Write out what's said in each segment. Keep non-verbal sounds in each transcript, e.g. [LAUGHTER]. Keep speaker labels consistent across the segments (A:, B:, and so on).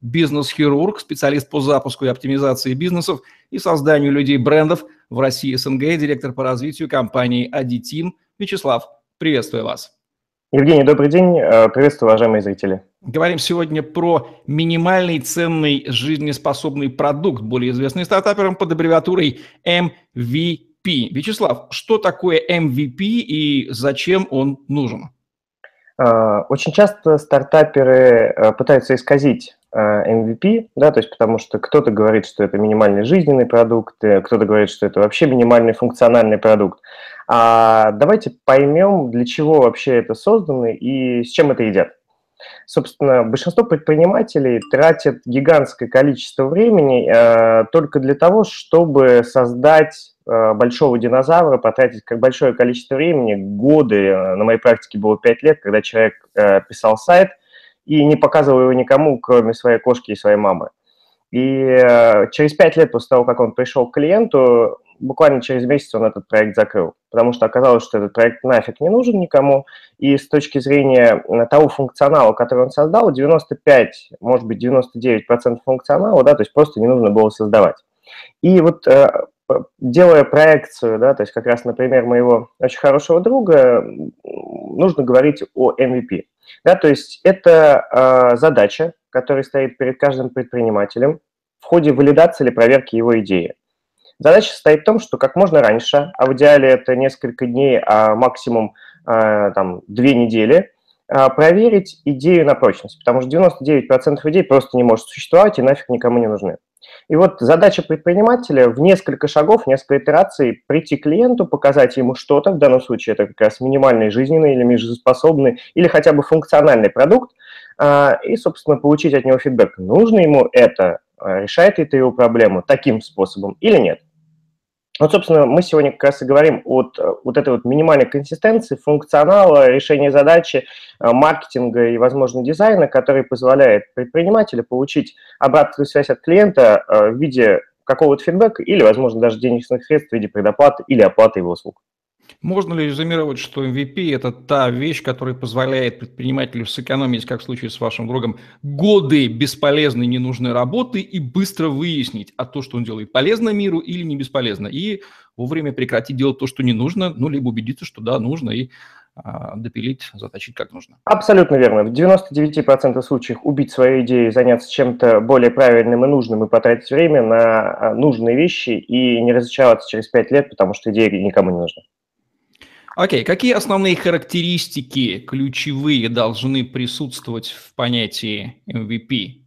A: бизнес-хирург, специалист по запуску и оптимизации бизнесов и созданию людей брендов в России СНГ, директор по развитию компании Aditeam. Вячеслав, приветствую вас.
B: Евгений, добрый день. Э, приветствую, уважаемые зрители.
A: Говорим сегодня про минимальный ценный жизнеспособный продукт, более известный стартаперам под аббревиатурой MVP. Вячеслав, что такое MVP и зачем он нужен?
B: Э, очень часто стартаперы э, пытаются исказить MVP, да, то есть потому что кто-то говорит, что это минимальный жизненный продукт, кто-то говорит, что это вообще минимальный функциональный продукт. А давайте поймем, для чего вообще это создано и с чем это едят. Собственно, большинство предпринимателей тратят гигантское количество времени э, только для того, чтобы создать э, большого динозавра, потратить как большое количество времени, годы, э, на моей практике было 5 лет, когда человек э, писал сайт и не показывал его никому, кроме своей кошки и своей мамы. И э, через 5 лет после того, как он пришел к клиенту, буквально через месяц он этот проект закрыл, потому что оказалось, что этот проект нафиг не нужен никому, и с точки зрения э, того функционала, который он создал, 95, может быть, 99% функционала, да, то есть просто не нужно было создавать. И вот э, делая проекцию, да, то есть как раз, например, моего очень хорошего друга, нужно говорить о MVP. Да, то есть это э, задача, которая стоит перед каждым предпринимателем в ходе валидации или проверки его идеи. Задача состоит в том, что как можно раньше, а в идеале это несколько дней, а максимум э, там, две недели, э, проверить идею на прочность, потому что 99% идей просто не может существовать и нафиг никому не нужны. И вот задача предпринимателя в несколько шагов, несколько итераций прийти к клиенту, показать ему что-то, в данном случае это как раз минимальный жизненный или межспособный, или хотя бы функциональный продукт, э, и, собственно, получить от него фидбэк, нужно ему это, решает это его проблему таким способом или нет. Вот, собственно, мы сегодня как раз и говорим от э, вот этой вот минимальной консистенции, функционала, решения задачи, э, маркетинга и, возможно, дизайна, который позволяет предпринимателю получить обратную связь от клиента э, в виде какого-то фидбэка или, возможно, даже денежных средств в виде предоплаты или оплаты его услуг.
A: Можно ли резюмировать, что MVP – это та вещь, которая позволяет предпринимателю сэкономить, как в случае с вашим другом, годы бесполезной ненужной работы и быстро выяснить, а то, что он делает, полезно миру или не бесполезно, и вовремя прекратить делать то, что не нужно, ну, либо убедиться, что да, нужно, и а, допилить, заточить как нужно.
B: Абсолютно верно. В 99% случаев убить свою идею, заняться чем-то более правильным и нужным и потратить время на а, нужные вещи и не разочароваться через 5 лет, потому что идея никому не нужна.
A: Окей, okay. какие основные характеристики ключевые должны присутствовать в понятии MVP?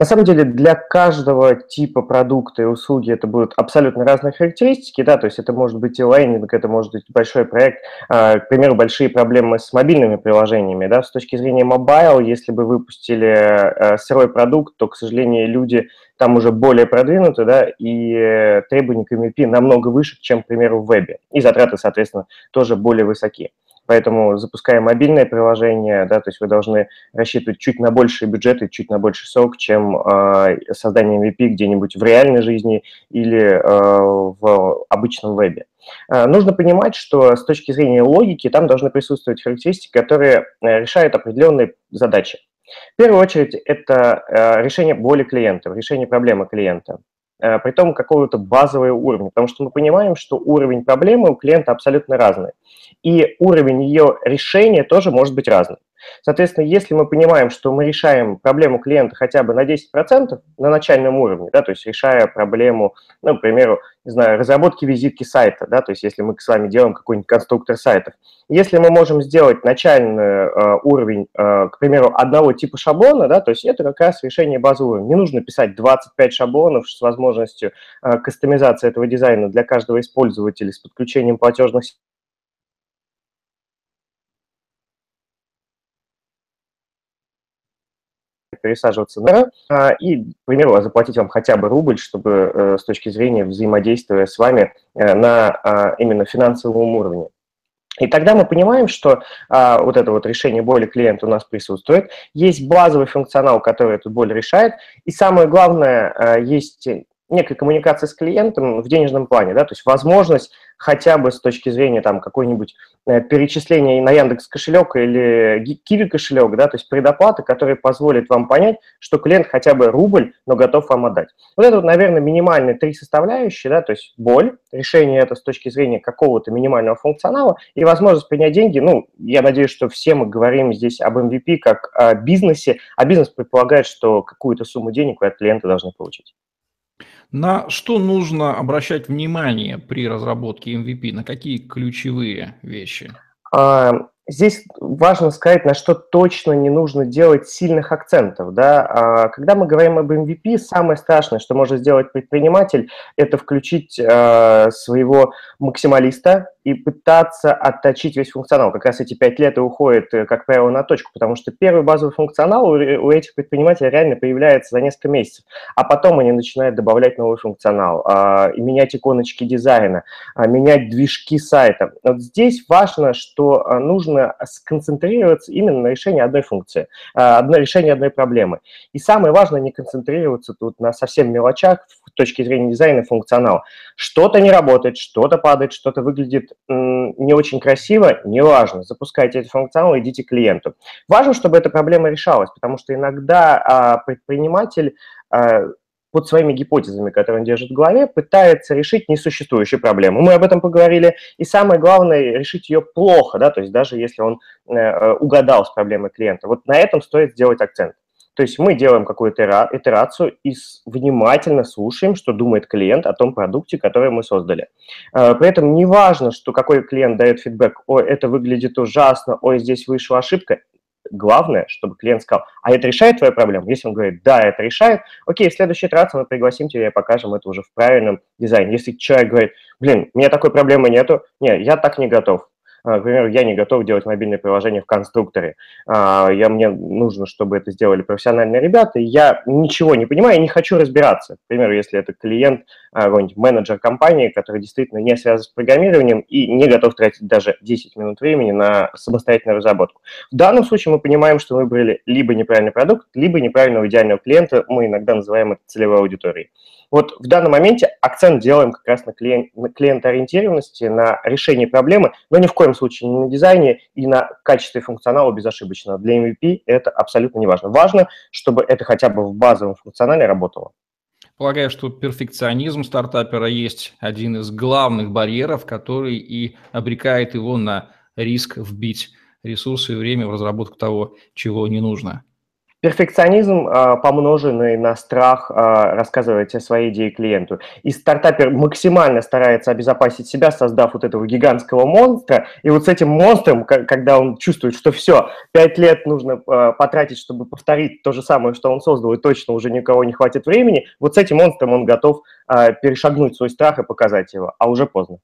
B: На самом деле для каждого типа продукта и услуги это будут абсолютно разные характеристики, да, то есть это может быть и лайнинг, это может быть большой проект, а, к примеру, большие проблемы с мобильными приложениями, да, с точки зрения mobile, если бы выпустили э, сырой продукт, то, к сожалению, люди там уже более продвинуты, да, и требования к MVP намного выше, чем, к примеру, в вебе, и затраты, соответственно, тоже более высоки. Поэтому, запуская мобильное приложение, да, то есть вы должны рассчитывать чуть на большие бюджеты, чуть на больший срок, чем э, создание MVP где-нибудь в реальной жизни или э, в обычном вебе. Э, нужно понимать, что с точки зрения логики там должны присутствовать характеристики, которые э, решают определенные задачи. В первую очередь это э, решение боли клиента, решение проблемы клиента. Э, при том какого-то базового уровня, потому что мы понимаем, что уровень проблемы у клиента абсолютно разный, и уровень ее решения тоже может быть разным. Соответственно, если мы понимаем, что мы решаем проблему клиента хотя бы на 10% на начальном уровне, да, то есть решая проблему, ну, к примеру, не знаю, разработки визитки сайта, да, то есть если мы с вами делаем какой-нибудь конструктор сайтов, если мы можем сделать начальный э, уровень, э, к примеру, одного типа шаблона, да, то есть это как раз решение базового. Не нужно писать 25 шаблонов с возможностью э, кастомизации этого дизайна для каждого использователя с подключением платежных пересаживаться на а, и, к примеру, заплатить вам хотя бы рубль, чтобы э, с точки зрения взаимодействия с вами э, на а, именно финансовом уровне. И тогда мы понимаем, что а, вот это вот решение боли клиента у нас присутствует. Есть базовый функционал, который эту боль решает. И самое главное, а, есть некой коммуникации с клиентом в денежном плане, да, то есть возможность хотя бы с точки зрения там какой-нибудь э, перечисления на Яндекс кошелек или Киви кошелек, да, то есть предоплаты, которые позволят вам понять, что клиент хотя бы рубль, но готов вам отдать. Вот это, наверное, минимальные три составляющие, да, то есть боль, решение это с точки зрения какого-то минимального функционала и возможность принять деньги. Ну, я надеюсь, что все мы говорим здесь об MVP как о бизнесе, а бизнес предполагает, что какую-то сумму денег вы от клиента должны получить.
A: На что нужно обращать внимание при разработке MVP? На какие ключевые вещи?
B: А, здесь важно сказать, на что точно не нужно делать сильных акцентов. Да? А, когда мы говорим об MVP, самое страшное, что может сделать предприниматель, это включить а, своего максималиста, и пытаться отточить весь функционал. Как раз эти пять лет и уходят, э, как правило, на точку, потому что первый базовый функционал у, этих предпринимателей реально появляется за несколько месяцев, а потом они начинают добавлять новый функционал, а, менять иконочки дизайна, менять движки сайта. Вот здесь важно, что а, нужно сконцентрироваться именно на решении одной функции, а, одной решении одной проблемы. И самое важное не концентрироваться тут на совсем мелочах с точки зрения дизайна функционала. Что-то не работает, что-то падает, что-то выглядит не очень красиво, неважно, запускайте этот функционал, идите к клиенту. Важно, чтобы эта проблема решалась, потому что иногда а, предприниматель а, под своими гипотезами, которые он держит в голове, пытается решить несуществующую проблему. Мы об этом поговорили. И самое главное, решить ее плохо, да, то есть даже если он э, угадал с проблемой клиента. Вот на этом стоит сделать акцент. То есть мы делаем какую-то итерацию и внимательно слушаем, что думает клиент о том продукте, который мы создали. Э, при этом не важно, что какой клиент дает фидбэк, ой, это выглядит ужасно, ой, здесь вышла ошибка. Главное, чтобы клиент сказал, а это решает твою проблему? Если он говорит, да, это решает, окей, в следующей итерации мы пригласим тебя и покажем это уже в правильном дизайне. Если человек говорит, блин, у меня такой проблемы нету, не, я так не готов, например, я не готов делать мобильное приложение в конструкторе. А, я, мне нужно, чтобы это сделали профессиональные ребята. Я ничего не понимаю, я не хочу разбираться. К примеру, если это клиент, а, какой-нибудь менеджер компании, который действительно не связан с программированием и не готов тратить даже 10 минут времени на самостоятельную разработку. В данном случае мы понимаем, что мы выбрали либо неправильный продукт, либо неправильного идеального клиента. Мы иногда называем это целевой аудиторией. Вот в данном моменте акцент делаем как раз на, клиент, на клиентоориентированности, на решении проблемы, но ни в коем случае не на дизайне и на качестве функционала безошибочно. Для MVP это абсолютно не важно. Важно, чтобы это хотя бы в базовом функционале работало.
A: Полагаю, что перфекционизм стартапера есть один из главных барьеров, который и обрекает его на риск вбить ресурсы и время в разработку того, чего не нужно.
B: Перфекционизм, а, помноженный на страх а, рассказывать о своей идее клиенту. И стартапер максимально старается обезопасить себя, создав вот этого гигантского монстра. И вот с этим монстром, когда он чувствует, что все, пять лет нужно а, потратить, чтобы повторить то же самое, что он создал, и точно уже никого не хватит времени, вот с этим монстром он готов перешагнуть свой страх и показать его, а уже поздно.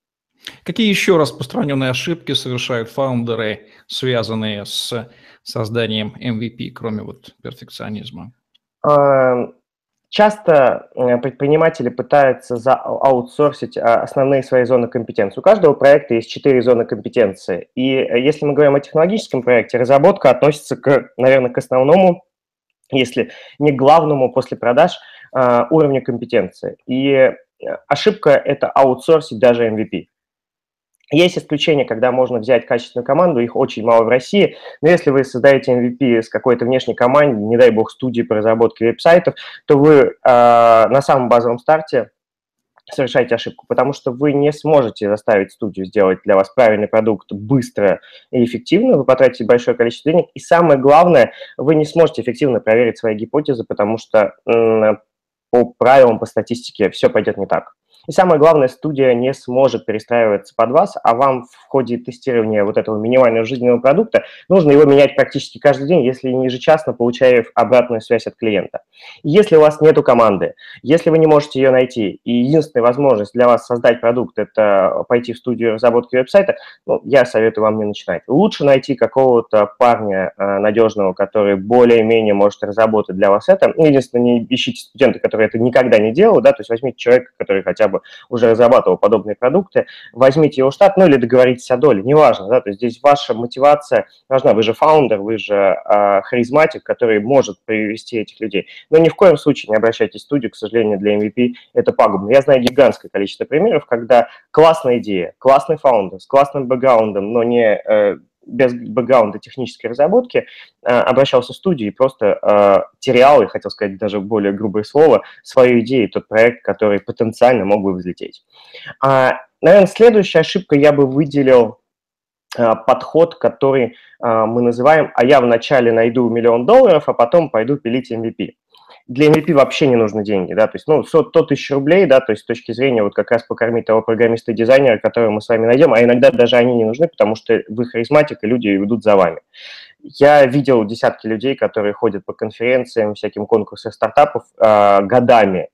A: Какие еще распространенные ошибки совершают фаундеры, связанные с созданием MVP, кроме вот перфекционизма?
B: Эм, часто э, предприниматели пытаются аутсорсить а, основные свои зоны компетенции. У каждого проекта есть четыре зоны компетенции. И э, если мы говорим о технологическом проекте, разработка относится, к, наверное, к основному, если не главному после продаж, э, уровню компетенции. И ошибка – это аутсорсить даже MVP. Есть исключения, когда можно взять качественную команду, их очень мало в России, но если вы создаете MVP с какой-то внешней командой, не дай бог студии по разработке веб-сайтов, то вы э, на самом базовом старте совершаете ошибку, потому что вы не сможете заставить студию сделать для вас правильный продукт быстро и эффективно, вы потратите большое количество денег, и самое главное, вы не сможете эффективно проверить свои гипотезы, потому что по правилам, по статистике все пойдет не так. И самое главное, студия не сможет перестраиваться под вас, а вам в ходе тестирования вот этого минимального жизненного продукта нужно его менять практически каждый день, если не ежечасно, получая обратную связь от клиента. Если у вас нету команды, если вы не можете ее найти, и единственная возможность для вас создать продукт – это пойти в студию разработки веб-сайта, ну, я советую вам не начинать. Лучше найти какого-то парня э, надежного, который более-менее может разработать для вас это. Ну, единственное, не ищите студента, который это никогда не делал, да, то есть возьмите человека, который хотя бы уже разрабатывал подобные продукты, возьмите его штат, ну или договоритесь о доле, неважно, да, то есть здесь ваша мотивация важна, вы же фаундер, вы же э, харизматик, который может привести этих людей. Но ни в коем случае не обращайтесь в студию, к сожалению, для MVP это пагубно. Я знаю гигантское количество примеров, когда классная идея, классный фаундер с классным бэкграундом, но не э, без бэкграунда технической разработки, э, обращался в студию и просто э, терял, и хотел сказать даже более грубое слово, свою идею, тот проект, который потенциально мог бы взлететь. А, наверное, следующая ошибка я бы выделил э, подход, который мы называем «а я вначале найду миллион долларов, а потом пойду пилить MVP» для MVP вообще не нужны деньги, да, то есть, ну, 100, 100 тысяч рублей, да, то есть с точки зрения вот как раз покормить того программиста и дизайнера, которого мы с вами найдем, а иногда даже они не нужны, потому что вы харизматик, и люди идут за вами. Я видел десятки людей, которые ходят по конференциям, всяким конкурсам стартапов э, годами,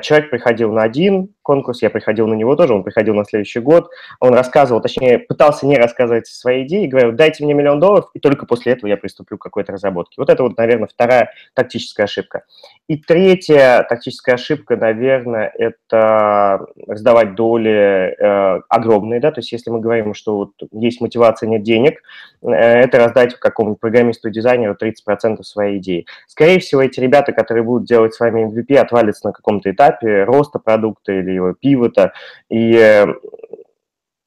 B: человек приходил на один конкурс, я приходил на него тоже, он приходил на следующий год, он рассказывал, точнее, пытался не рассказывать свои идеи, говорил, дайте мне миллион долларов, и только после этого я приступлю к какой-то разработке. Вот это вот, наверное, вторая тактическая ошибка. И третья тактическая ошибка, наверное, это раздавать доли э, огромные, да, то есть если мы говорим, что вот есть мотивация, нет денег, э, это раздать какому-нибудь программисту, дизайнеру 30% своей идеи. Скорее всего, эти ребята, которые будут делать с вами MVP, отвалятся на каком-то этапе роста продукта или его пивота, и э,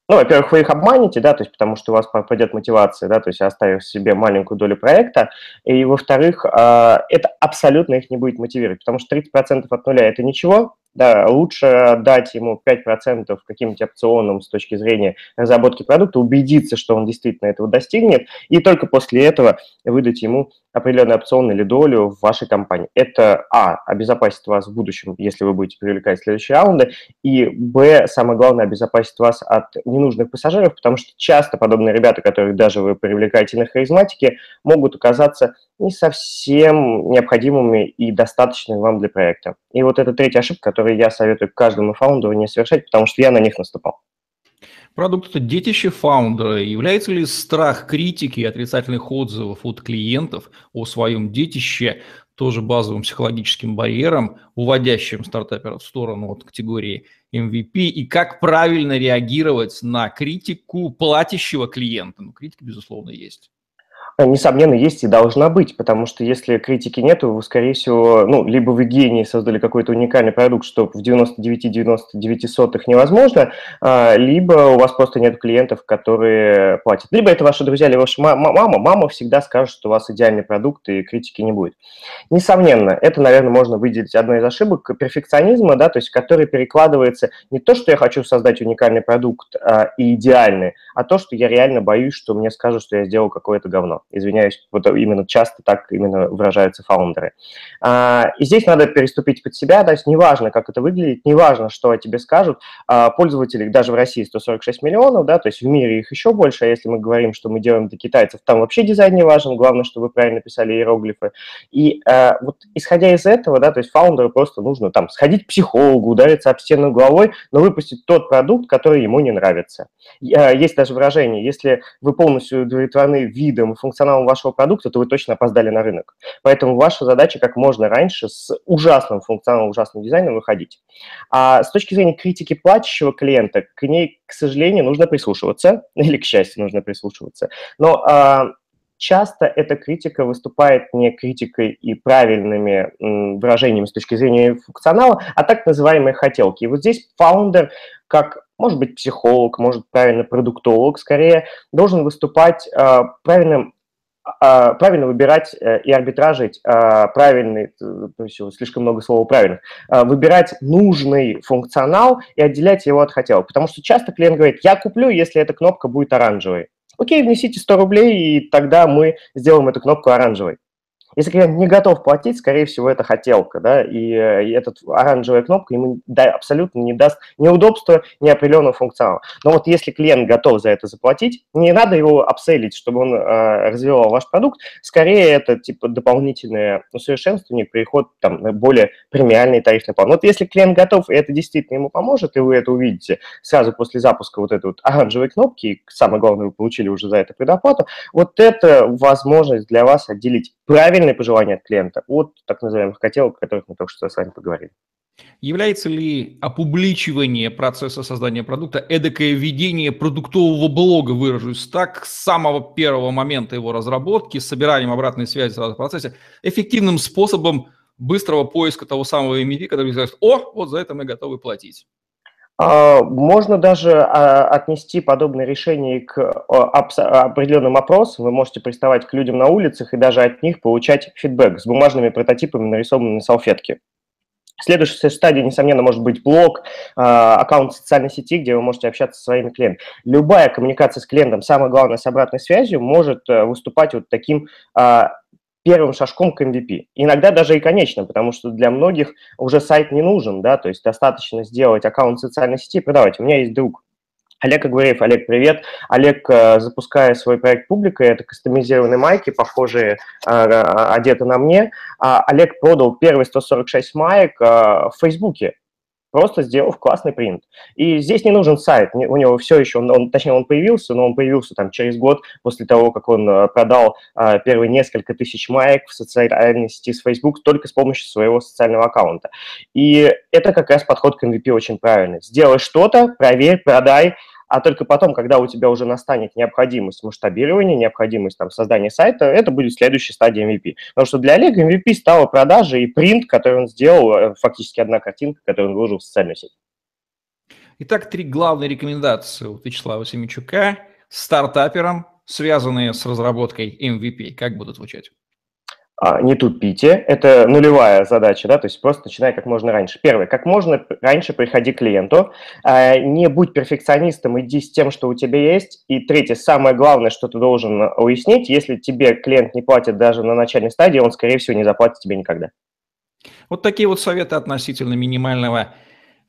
B: ну, во-первых, вы их обманете, да, то есть потому что у вас пропадет мотивация, да, то есть оставив себе маленькую долю проекта, и, во-вторых, а, это абсолютно их не будет мотивировать, потому что 30% от нуля – это ничего, да, лучше дать ему 5% каким-нибудь опционам с точки зрения разработки продукта, убедиться, что он действительно этого достигнет, и только после этого выдать ему определенный опцион или долю в вашей компании. Это, а, обезопасит вас в будущем, если вы будете привлекать следующие раунды, и, б, самое главное, обезопасит вас от ненужных пассажиров, потому что часто подобные ребята, которых даже вы привлекаете на харизматике, могут оказаться не совсем необходимыми и достаточными вам для проекта. И вот это третья ошибка, которую я советую каждому фаундеру не совершать, потому что я на них наступал.
A: Продукт – это детище фаундера. Является ли страх критики и отрицательных отзывов от клиентов о своем детище тоже базовым психологическим барьером, уводящим стартапера в сторону от категории MVP, и как правильно реагировать на критику платящего клиента? Ну, критика, безусловно, есть.
B: Несомненно, есть и должна быть, потому что если критики нету, вы, скорее всего, ну, либо вы гении создали какой-то уникальный продукт, что в 99,99 невозможно, а, либо у вас просто нет клиентов, которые платят. Либо это ваши друзья, или ваша мама. Мама всегда скажет, что у вас идеальный продукт и критики не будет. Несомненно, это, наверное, можно выделить одной из ошибок перфекционизма, да, то есть который перекладывается не то, что я хочу создать уникальный продукт а, и идеальный, а то, что я реально боюсь, что мне скажут, что я сделал какое-то говно извиняюсь, вот именно часто так именно выражаются фаундеры. А, и здесь надо переступить под себя, то есть неважно, как это выглядит, неважно, что о тебе скажут. А, пользователей даже в России 146 миллионов, да, то есть в мире их еще больше, а если мы говорим, что мы делаем для китайцев, там вообще дизайн не важен, главное, чтобы вы правильно писали иероглифы. И а, вот исходя из этого, да, то есть фаундеру просто нужно там сходить к психологу, удариться об стену головой, но выпустить тот продукт, который ему не нравится. Есть даже выражение, если вы полностью удовлетворены видом и функционалом функционалом вашего продукта, то вы точно опоздали на рынок. Поэтому ваша задача как можно раньше с ужасным функционалом, ужасным дизайном выходить. А с точки зрения критики платящего клиента, к ней, к сожалению, нужно прислушиваться, [LAUGHS] или, к счастью, нужно прислушиваться. Но а, часто эта критика выступает не критикой и правильными выражениями с точки зрения функционала, а так называемые хотелки. И вот здесь фаундер, как может быть психолог, может правильно продуктолог, скорее, должен выступать э, правильным правильно выбирать э, и арбитражить а, правильный, есть слишком много слов правильно, а, выбирать нужный функционал и отделять его от хотелок. Потому что часто клиент говорит, я куплю, если эта кнопка будет оранжевой. Окей, внесите 100 рублей, и тогда мы сделаем эту кнопку оранжевой. Если клиент не готов платить, скорее всего, это хотелка, да, и, и эта оранжевая кнопка ему да, абсолютно не даст ни удобства, ни определенного функционала. Но вот если клиент готов за это заплатить, не надо его апселить, чтобы он э, развивал ваш продукт, скорее это типа дополнительное усовершенствование, переход там, на более премиальный тарифный план. Вот если клиент готов, и это действительно ему поможет, и вы это увидите сразу после запуска вот этой вот оранжевой кнопки, и самое главное, вы получили уже за это предоплату, вот это возможность для вас отделить правильные пожелания от клиента от так называемых хотелок, о которых мы только что с вами поговорили.
A: Является ли опубличивание процесса создания продукта эдакое ведение продуктового блога, выражусь так, с самого первого момента его разработки, с собиранием обратной связи сразу в процессе, эффективным способом быстрого поиска того самого MVP, который говорит, о, вот за это мы готовы платить?
B: А, можно даже а, отнести подобное решение к определенным опросам. Вы можете приставать к людям на улицах и даже от них получать фидбэк с бумажными прототипами, нарисованными на салфетке. Следующая стадия, несомненно, может быть блог, а, аккаунт социальной сети, где вы можете общаться со своими клиентами. Любая коммуникация с клиентом, самое главное, с обратной связью, может э, выступать вот таким первым шажком к MVP. Иногда даже и конечным, потому что для многих уже сайт не нужен, да, то есть достаточно сделать аккаунт социальной сети и продавать. У меня есть друг, Олег Агуреев. Олег, привет. Олег, э, запуская свой проект «Публика», это кастомизированные майки, похожие, э, одеты на мне. А Олег продал первые 146 маек э, в Фейсбуке просто сделав классный принт. И здесь не нужен сайт, у него все еще, он, точнее, он появился, но он появился там через год после того, как он э, продал а, первые несколько тысяч маек в социальной сети с Facebook только с помощью своего социального аккаунта. И это как раз подход к MVP очень правильный. Сделай что-то, проверь, продай, а только потом, когда у тебя уже настанет необходимость масштабирования, необходимость там, создания сайта, это будет следующая стадия MVP. Потому что для Олега MVP стала продажа и принт, который он сделал, э, фактически одна картинка, которую он выложил в социальную сеть.
A: Итак, три главные рекомендации у Вячеслава Семичука стартаперам, связанные с разработкой MVP. Как будут звучать?
B: А, не тупите, это нулевая задача, да, то есть просто начинай как можно раньше. Первое, как можно раньше приходи к клиенту, а, не будь перфекционистом, иди с тем, что у тебя есть. И третье, самое главное, что ты должен уяснить, если тебе клиент не платит даже на начальной стадии, он, скорее всего, не заплатит тебе никогда.
A: Вот такие вот советы относительно минимального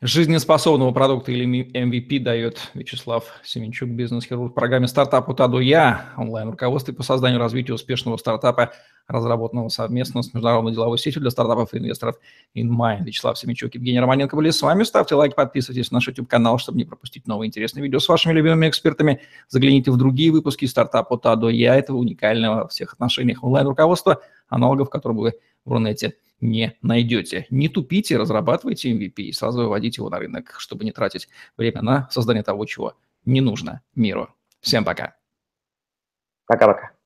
A: жизнеспособного продукта или MVP дает Вячеслав Семенчук, бизнес-хирург в программе «Стартап от А Я», онлайн-руководство по созданию и развитию успешного стартапа, разработанного совместно с международной деловой сетью для стартапов и инвесторов InMind. Вячеслав Семенчук, Евгений Романенко были с вами. Ставьте лайк, подписывайтесь на наш YouTube-канал, чтобы не пропустить новые интересные видео с вашими любимыми экспертами. Загляните в другие выпуски «Стартап от А Я», этого уникального во всех отношениях онлайн-руководства, аналогов которого вы в Рунете не найдете. Не тупите, разрабатывайте MVP и сразу выводите его на рынок, чтобы не тратить время на создание того, чего не нужно миру. Всем пока.
B: Пока-пока.